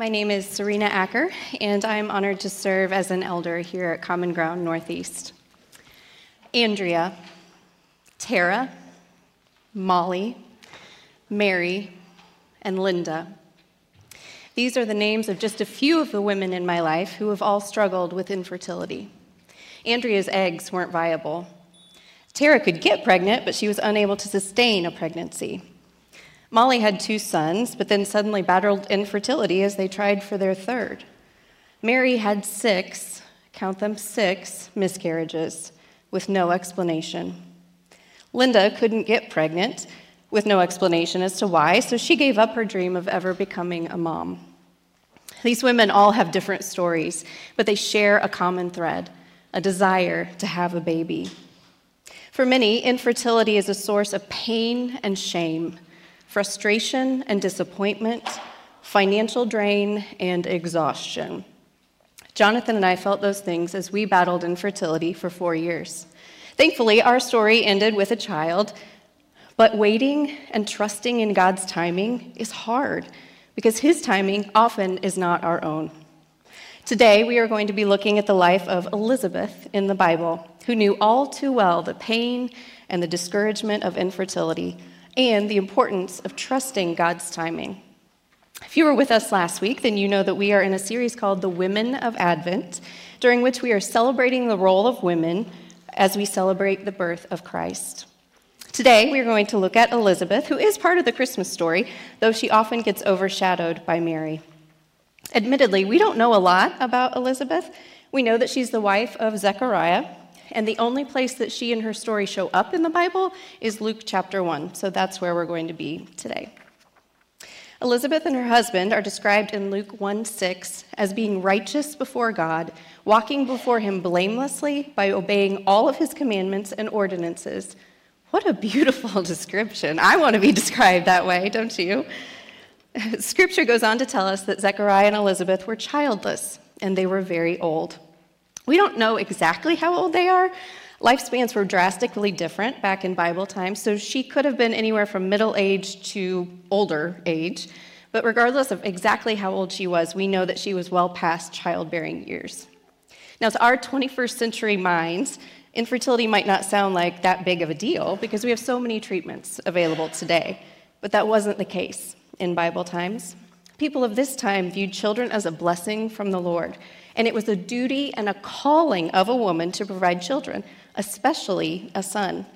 My name is Serena Acker, and I'm honored to serve as an elder here at Common Ground Northeast. Andrea, Tara, Molly, Mary, and Linda. These are the names of just a few of the women in my life who have all struggled with infertility. Andrea's eggs weren't viable. Tara could get pregnant, but she was unable to sustain a pregnancy. Molly had two sons, but then suddenly battled infertility as they tried for their third. Mary had six, count them six, miscarriages with no explanation. Linda couldn't get pregnant with no explanation as to why, so she gave up her dream of ever becoming a mom. These women all have different stories, but they share a common thread a desire to have a baby. For many, infertility is a source of pain and shame frustration and disappointment, financial drain, and exhaustion. Jonathan and I felt those things as we battled infertility for four years. Thankfully, our story ended with a child, but waiting and trusting in God's timing is hard because His timing often is not our own. Today, we are going to be looking at the life of Elizabeth in the Bible, who knew all too well the pain and the discouragement of infertility and the importance of trusting God's timing. If you were with us last week, then you know that we are in a series called The Women of Advent, during which we are celebrating the role of women as we celebrate the birth of Christ. Today, we are going to look at Elizabeth, who is part of the Christmas story, though she often gets overshadowed by Mary. Admittedly, we don't know a lot about Elizabeth. We know that she's the wife of Zechariah, and the only place that she and her story show up in the Bible is Luke chapter 1. So that's where we're going to be today. Elizabeth and her husband are described in Luke 1 6 as being righteous before God, walking before him blamelessly by obeying all of his commandments and ordinances. What a beautiful description. I want to be described that way, don't you? Scripture goes on to tell us that Zechariah and Elizabeth were childless and they were very old. We don't know exactly how old they are. Lifespans were drastically different back in Bible times, so she could have been anywhere from middle age to older age. But regardless of exactly how old she was, we know that she was well past childbearing years. Now, to our 21st century minds, infertility might not sound like that big of a deal because we have so many treatments available today. But that wasn't the case in Bible times. People of this time viewed children as a blessing from the Lord and it was a duty and a calling of a woman to provide children, especially a son.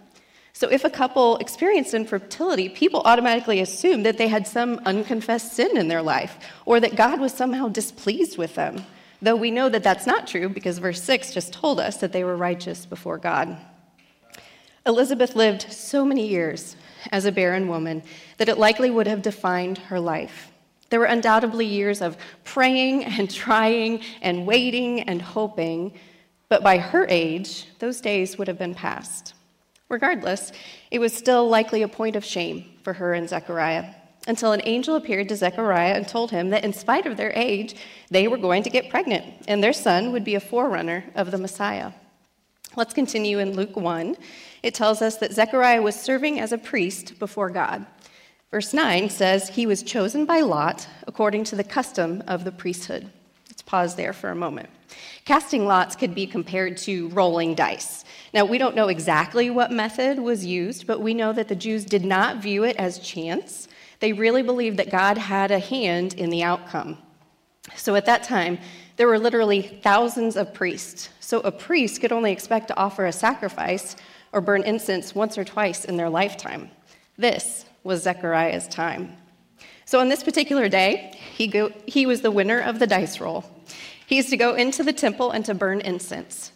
So if a couple experienced infertility, people automatically assumed that they had some unconfessed sin in their life or that God was somehow displeased with them. Though we know that that's not true because verse 6 just told us that they were righteous before God. Elizabeth lived so many years as a barren woman that it likely would have defined her life. There were undoubtedly years of praying and trying and waiting and hoping, but by her age, those days would have been past. Regardless, it was still likely a point of shame for her and Zechariah until an angel appeared to Zechariah and told him that in spite of their age, they were going to get pregnant and their son would be a forerunner of the Messiah. Let's continue in Luke 1. It tells us that Zechariah was serving as a priest before God. Verse 9 says, He was chosen by Lot according to the custom of the priesthood. Let's pause there for a moment. Casting lots could be compared to rolling dice. Now, we don't know exactly what method was used, but we know that the Jews did not view it as chance. They really believed that God had a hand in the outcome. So at that time, there were literally thousands of priests. So a priest could only expect to offer a sacrifice or burn incense once or twice in their lifetime. This was Zechariah's time. So on this particular day, he, go, he was the winner of the dice roll. He is to go into the temple and to burn incense.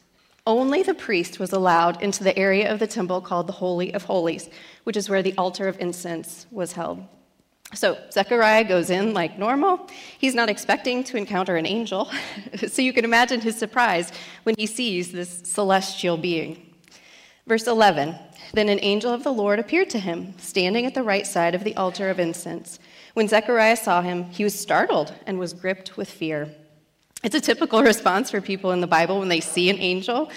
Only the priest was allowed into the area of the temple called the Holy of Holies, which is where the altar of incense was held. So Zechariah goes in like normal. He's not expecting to encounter an angel. so you can imagine his surprise when he sees this celestial being. Verse 11 then an angel of the Lord appeared to him, standing at the right side of the altar of incense. When Zechariah saw him, he was startled and was gripped with fear. It's a typical response for people in the Bible when they see an angel.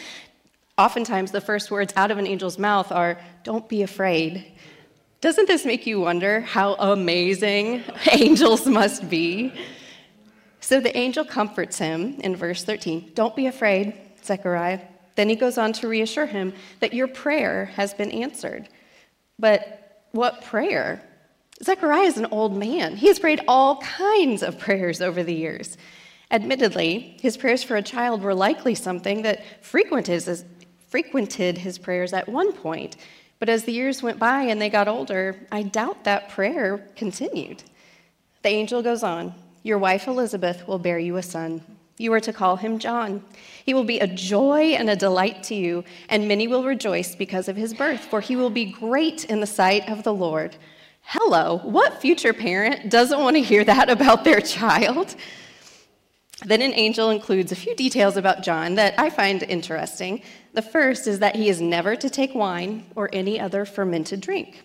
Oftentimes, the first words out of an angel's mouth are, Don't be afraid. Doesn't this make you wonder how amazing angels must be? So the angel comforts him in verse 13. Don't be afraid, Zechariah. Then he goes on to reassure him that your prayer has been answered. But what prayer? Zechariah is an old man. He has prayed all kinds of prayers over the years. Admittedly, his prayers for a child were likely something that frequented his, prayers at one point. But as the years went by and they got older, I doubt that prayer continued. The angel goes on Your wife Elizabeth will bear you a son. You are to call him John. He will be a joy and a delight to you, and many will rejoice because of his birth, for he will be great in the sight of the Lord. Hello, what future parent doesn't want to hear that about their child? Then an angel includes a few details about John that I find interesting. The first is that he is never to take wine or any other fermented drink.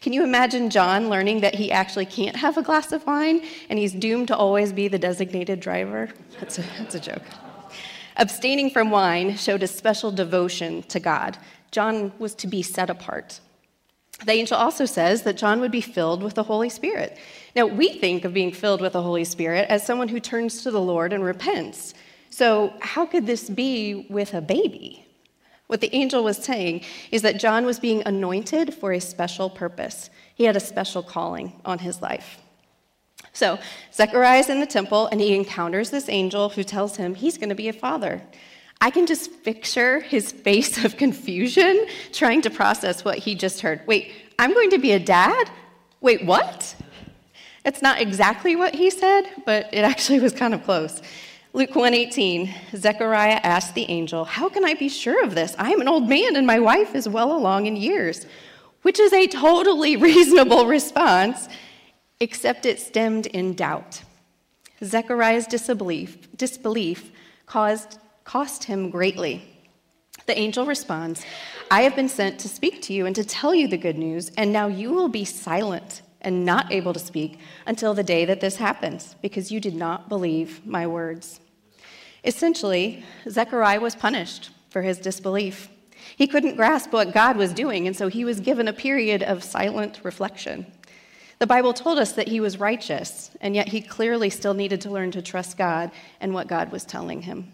Can you imagine John learning that he actually can't have a glass of wine and he's doomed to always be the designated driver? That's a, that's a joke. Abstaining from wine showed a special devotion to God. John was to be set apart. The angel also says that John would be filled with the Holy Spirit. Now, we think of being filled with the Holy Spirit as someone who turns to the Lord and repents. So, how could this be with a baby? What the angel was saying is that John was being anointed for a special purpose. He had a special calling on his life. So, Zechariah is in the temple and he encounters this angel who tells him he's going to be a father. I can just picture his face of confusion trying to process what he just heard. Wait, I'm going to be a dad? Wait, what? It's not exactly what he said, but it actually was kind of close. Luke 1:18, Zechariah asked the angel, "How can I be sure of this? I am an old man and my wife is well along in years." Which is a totally reasonable response, except it stemmed in doubt. Zechariah's disbelief, disbelief caused, cost him greatly. The angel responds, I have been sent to speak to you and to tell you the good news, and now you will be silent and not able to speak until the day that this happens, because you did not believe my words. Essentially, Zechariah was punished for his disbelief. He couldn't grasp what God was doing, and so he was given a period of silent reflection. The Bible told us that he was righteous, and yet he clearly still needed to learn to trust God and what God was telling him.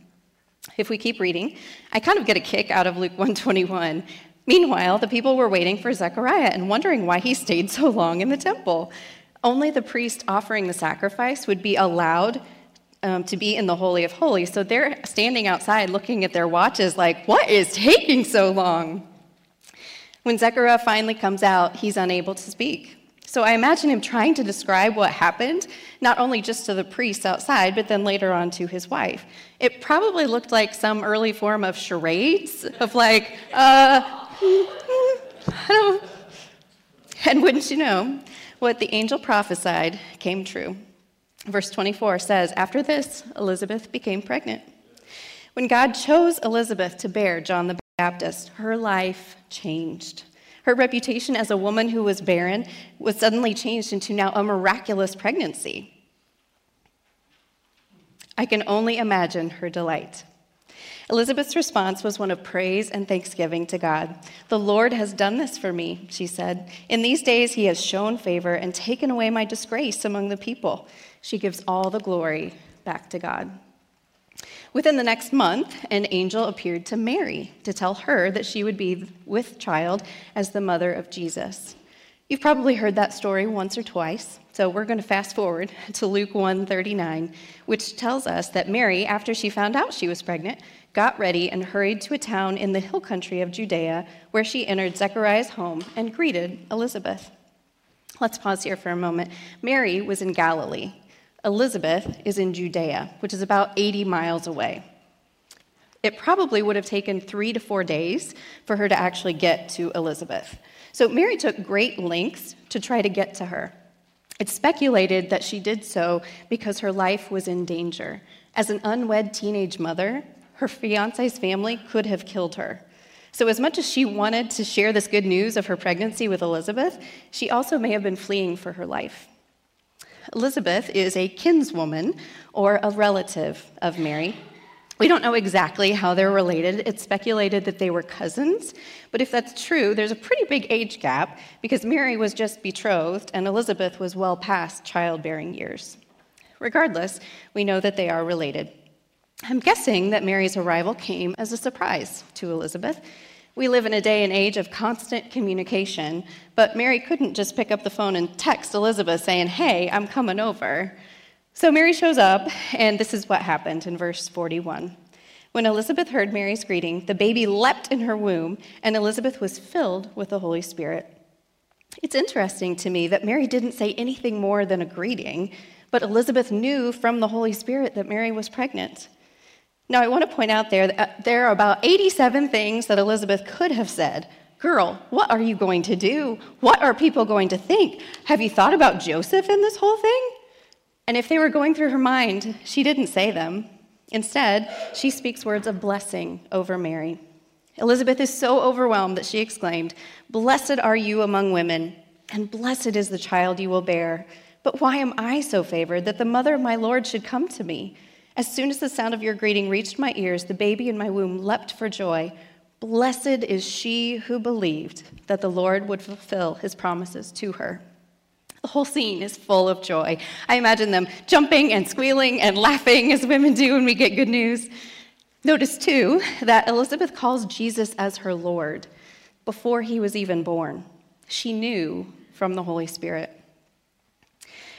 If we keep reading, I kind of get a kick out of Luke 121 Meanwhile, the people were waiting for Zechariah and wondering why he stayed so long in the temple. Only the priest offering the sacrifice would be allowed um, to be in the Holy of Holies. So they're standing outside looking at their watches, like, what is taking so long? When Zechariah finally comes out, he's unable to speak. So I imagine him trying to describe what happened, not only just to the priest outside, but then later on to his wife. It probably looked like some early form of charades, of like, uh, and wouldn't you know, what the angel prophesied came true. Verse 24 says, After this, Elizabeth became pregnant. When God chose Elizabeth to bear John the Baptist, her life changed. Her reputation as a woman who was barren was suddenly changed into now a miraculous pregnancy. I can only imagine her delight. Elizabeth's response was one of praise and thanksgiving to God. The Lord has done this for me, she said. In these days, he has shown favor and taken away my disgrace among the people. She gives all the glory back to God. Within the next month, an angel appeared to Mary to tell her that she would be with child as the mother of Jesus. You've probably heard that story once or twice, so we're going to fast forward to Luke 1:39, which tells us that Mary, after she found out she was pregnant, got ready and hurried to a town in the hill country of Judea, where she entered Zechariah's home and greeted Elizabeth. Let's pause here for a moment. Mary was in Galilee. Elizabeth is in Judea, which is about 80 miles away. It probably would have taken three to four days for her to actually get to Elizabeth. So Mary took great lengths to try to get to her. It's speculated that she did so because her life was in danger. As an unwed teenage mother, her fiance's family could have killed her. So, as much as she wanted to share this good news of her pregnancy with Elizabeth, she also may have been fleeing for her life. Elizabeth is a kinswoman or a relative of Mary. We don't know exactly how they're related. It's speculated that they were cousins, but if that's true, there's a pretty big age gap because Mary was just betrothed and Elizabeth was well past childbearing years. Regardless, we know that they are related. I'm guessing that Mary's arrival came as a surprise to Elizabeth. We live in a day and age of constant communication, but Mary couldn't just pick up the phone and text Elizabeth saying, Hey, I'm coming over. So Mary shows up, and this is what happened in verse 41. When Elizabeth heard Mary's greeting, the baby leapt in her womb, and Elizabeth was filled with the Holy Spirit. It's interesting to me that Mary didn't say anything more than a greeting, but Elizabeth knew from the Holy Spirit that Mary was pregnant. Now, I want to point out there that uh, there are about 87 things that Elizabeth could have said. Girl, what are you going to do? What are people going to think? Have you thought about Joseph in this whole thing? And if they were going through her mind, she didn't say them. Instead, she speaks words of blessing over Mary. Elizabeth is so overwhelmed that she exclaimed, Blessed are you among women, and blessed is the child you will bear. But why am I so favored that the mother of my Lord should come to me? As soon as the sound of your greeting reached my ears, the baby in my womb leapt for joy. Blessed is she who believed that the Lord would fulfill his promises to her. The whole scene is full of joy. I imagine them jumping and squealing and laughing as women do when we get good news. Notice, too, that Elizabeth calls Jesus as her Lord before he was even born. She knew from the Holy Spirit.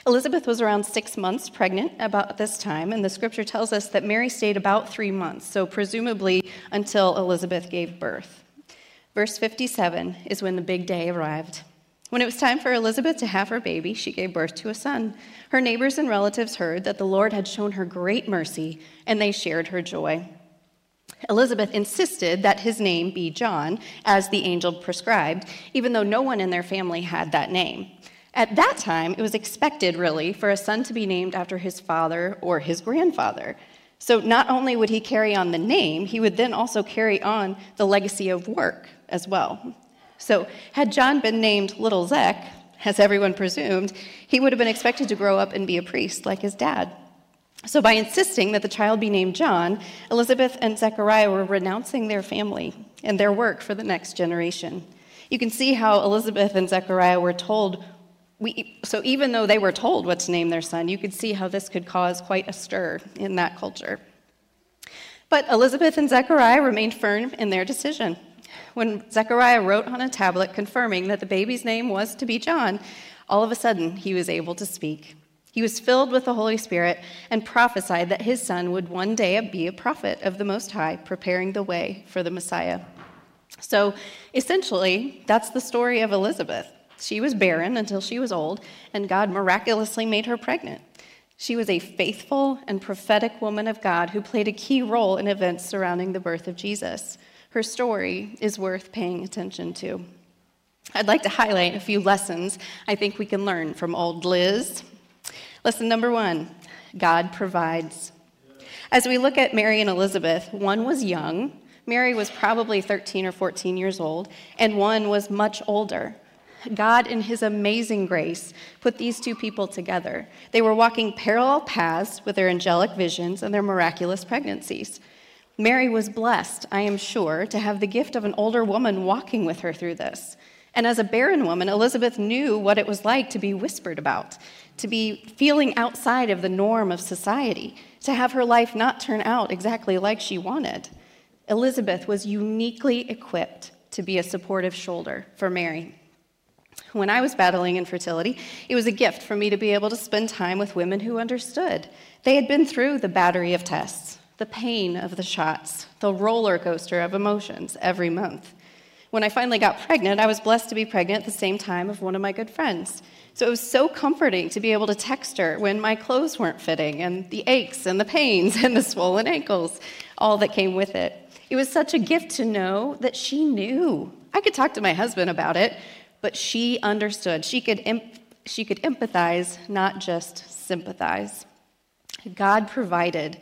Elizabeth was around six months pregnant about this time, and the scripture tells us that Mary stayed about three months, so presumably until Elizabeth gave birth. Verse 57 is when the big day arrived. When it was time for Elizabeth to have her baby, she gave birth to a son. Her neighbors and relatives heard that the Lord had shown her great mercy, and they shared her joy. Elizabeth insisted that his name be John, as the angel prescribed, even though no one in their family had that name. At that time, it was expected, really, for a son to be named after his father or his grandfather. So not only would he carry on the name, he would then also carry on the legacy of work as well. So, had John been named Little Zech, as everyone presumed, he would have been expected to grow up and be a priest like his dad. So, by insisting that the child be named John, Elizabeth and Zechariah were renouncing their family and their work for the next generation. You can see how Elizabeth and Zechariah were told we, so even though they were told what to name their son, you could see how this could cause quite a stir in that culture. But Elizabeth and Zechariah remained firm in their decision. When Zechariah wrote on a tablet confirming that the baby's name was to be John, all of a sudden he was able to speak. He was filled with the Holy Spirit and prophesied that his son would one day be a prophet of the Most High, preparing the way for the Messiah. So essentially, that's the story of Elizabeth. She was barren until she was old, and God miraculously made her pregnant. She was a faithful and prophetic woman of God who played a key role in events surrounding the birth of Jesus. Her story is worth paying attention to. I'd like to highlight a few lessons I think we can learn from old Liz. Lesson number one God provides. As we look at Mary and Elizabeth, one was young, Mary was probably 13 or 14 years old, and one was much older. God, in His amazing grace, put these two people together. They were walking parallel paths with their angelic visions and their miraculous pregnancies. Mary was blessed, I am sure, to have the gift of an older woman walking with her through this. And as a barren woman, Elizabeth knew what it was like to be whispered about, to be feeling outside of the norm of society, to have her life not turn out exactly like she wanted. Elizabeth was uniquely equipped to be a supportive shoulder for Mary. When I was battling infertility, it was a gift for me to be able to spend time with women who understood. They had been through the battery of tests, the pain of the shots, the roller coaster of emotions every month. When I finally got pregnant, I was blessed to be pregnant at the same time of one of my good friends. So it was so comforting to be able to text her when my clothes weren't fitting, and the aches and the pains and the swollen ankles, all that came with it. It was such a gift to know that she knew. I could talk to my husband about it, but she understood. She could, she could empathize, not just sympathize. God provided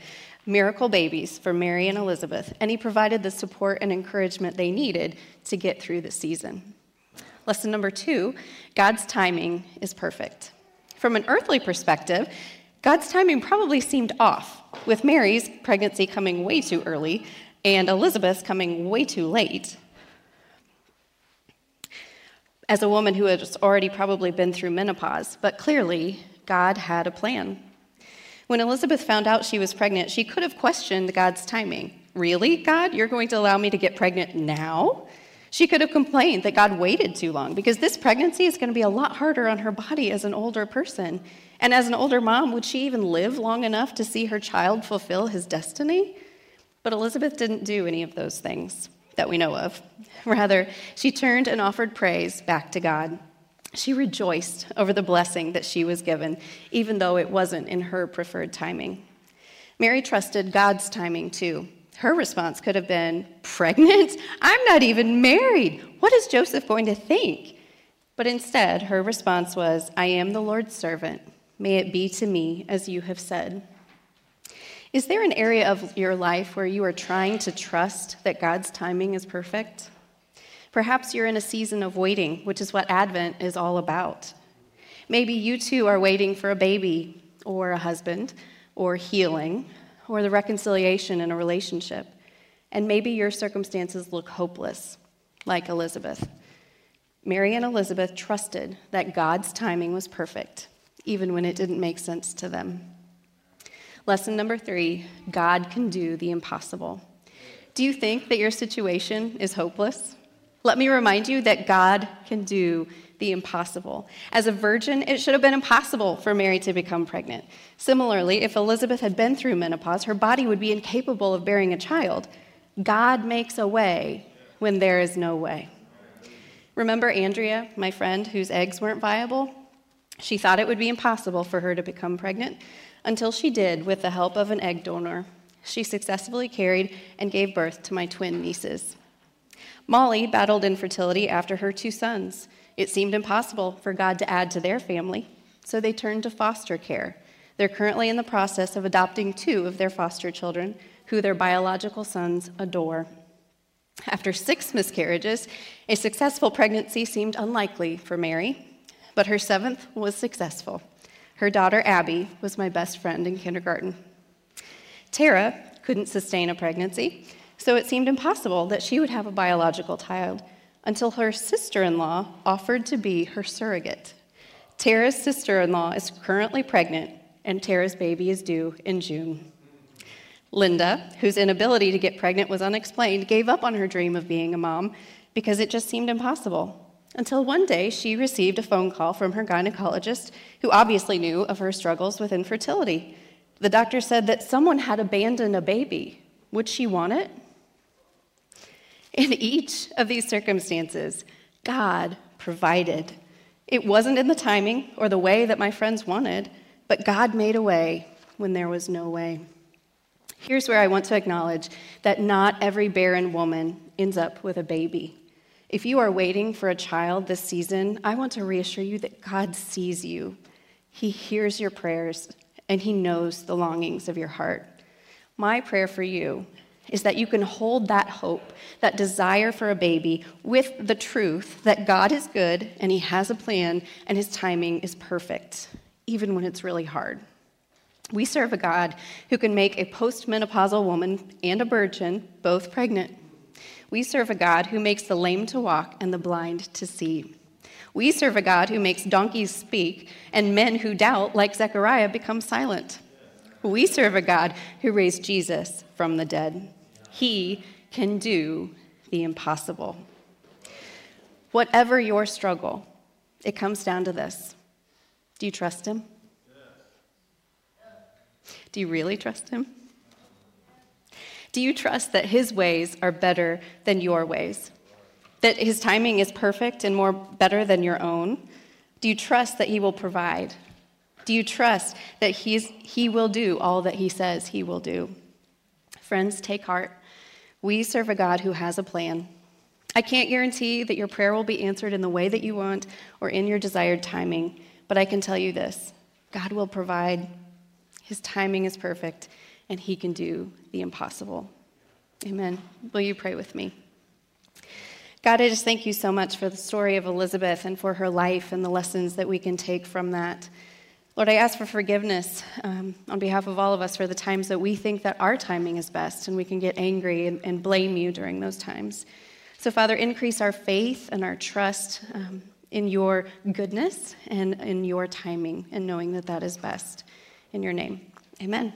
miracle babies for Mary and Elizabeth, and He provided the support and encouragement they needed to get through the season. Lesson number two God's timing is perfect. From an earthly perspective, God's timing probably seemed off, with Mary's pregnancy coming way too early and Elizabeth's coming way too late as a woman who has already probably been through menopause, but clearly God had a plan. When Elizabeth found out she was pregnant, she could have questioned God's timing. Really, God? You're going to allow me to get pregnant now? She could have complained that God waited too long because this pregnancy is going to be a lot harder on her body as an older person. And as an older mom, would she even live long enough to see her child fulfill his destiny? But Elizabeth didn't do any of those things that we know of. Rather, she turned and offered praise back to God. She rejoiced over the blessing that she was given, even though it wasn't in her preferred timing. Mary trusted God's timing too. Her response could have been, Pregnant? I'm not even married. What is Joseph going to think? But instead, her response was, I am the Lord's servant. May it be to me as you have said. Is there an area of your life where you are trying to trust that God's timing is perfect? Perhaps you're in a season of waiting, which is what Advent is all about. Maybe you too are waiting for a baby, or a husband, or healing, or the reconciliation in a relationship. And maybe your circumstances look hopeless, like Elizabeth. Mary and Elizabeth trusted that God's timing was perfect, even when it didn't make sense to them. Lesson number three God can do the impossible. Do you think that your situation is hopeless? Let me remind you that God can do the impossible. As a virgin, it should have been impossible for Mary to become pregnant. Similarly, if Elizabeth had been through menopause, her body would be incapable of bearing a child. God makes a way when there is no way. Remember Andrea, my friend, whose eggs weren't viable? She thought it would be impossible for her to become pregnant until she did with the help of an egg donor. She successfully carried and gave birth to my twin nieces. Molly battled infertility after her two sons. It seemed impossible for God to add to their family, so they turned to foster care. They're currently in the process of adopting two of their foster children, who their biological sons adore. After six miscarriages, a successful pregnancy seemed unlikely for Mary, but her seventh was successful. Her daughter Abby was my best friend in kindergarten. Tara couldn't sustain a pregnancy, so it seemed impossible that she would have a biological child until her sister in law offered to be her surrogate. Tara's sister in law is currently pregnant, and Tara's baby is due in June. Linda, whose inability to get pregnant was unexplained, gave up on her dream of being a mom because it just seemed impossible. Until one day she received a phone call from her gynecologist, who obviously knew of her struggles with infertility. The doctor said that someone had abandoned a baby. Would she want it? In each of these circumstances, God provided. It wasn't in the timing or the way that my friends wanted, but God made a way when there was no way. Here's where I want to acknowledge that not every barren woman ends up with a baby. If you are waiting for a child this season, I want to reassure you that God sees you. He hears your prayers and He knows the longings of your heart. My prayer for you is that you can hold that hope, that desire for a baby, with the truth that God is good and He has a plan and His timing is perfect, even when it's really hard. We serve a God who can make a postmenopausal woman and a virgin both pregnant. We serve a God who makes the lame to walk and the blind to see. We serve a God who makes donkeys speak and men who doubt, like Zechariah, become silent. We serve a God who raised Jesus from the dead. He can do the impossible. Whatever your struggle, it comes down to this Do you trust Him? Do you really trust Him? Do you trust that His ways are better than your ways? That His timing is perfect and more better than your own? Do you trust that He will provide? Do you trust that he's, He will do all that He says He will do? Friends, take heart. We serve a God who has a plan. I can't guarantee that your prayer will be answered in the way that you want or in your desired timing, but I can tell you this God will provide. His timing is perfect, and He can do the impossible. Amen. Will you pray with me? God, I just thank you so much for the story of Elizabeth and for her life and the lessons that we can take from that. Lord, I ask for forgiveness um, on behalf of all of us for the times that we think that our timing is best and we can get angry and, and blame you during those times. So, Father, increase our faith and our trust um, in your goodness and in your timing and knowing that that is best. In your name, Amen.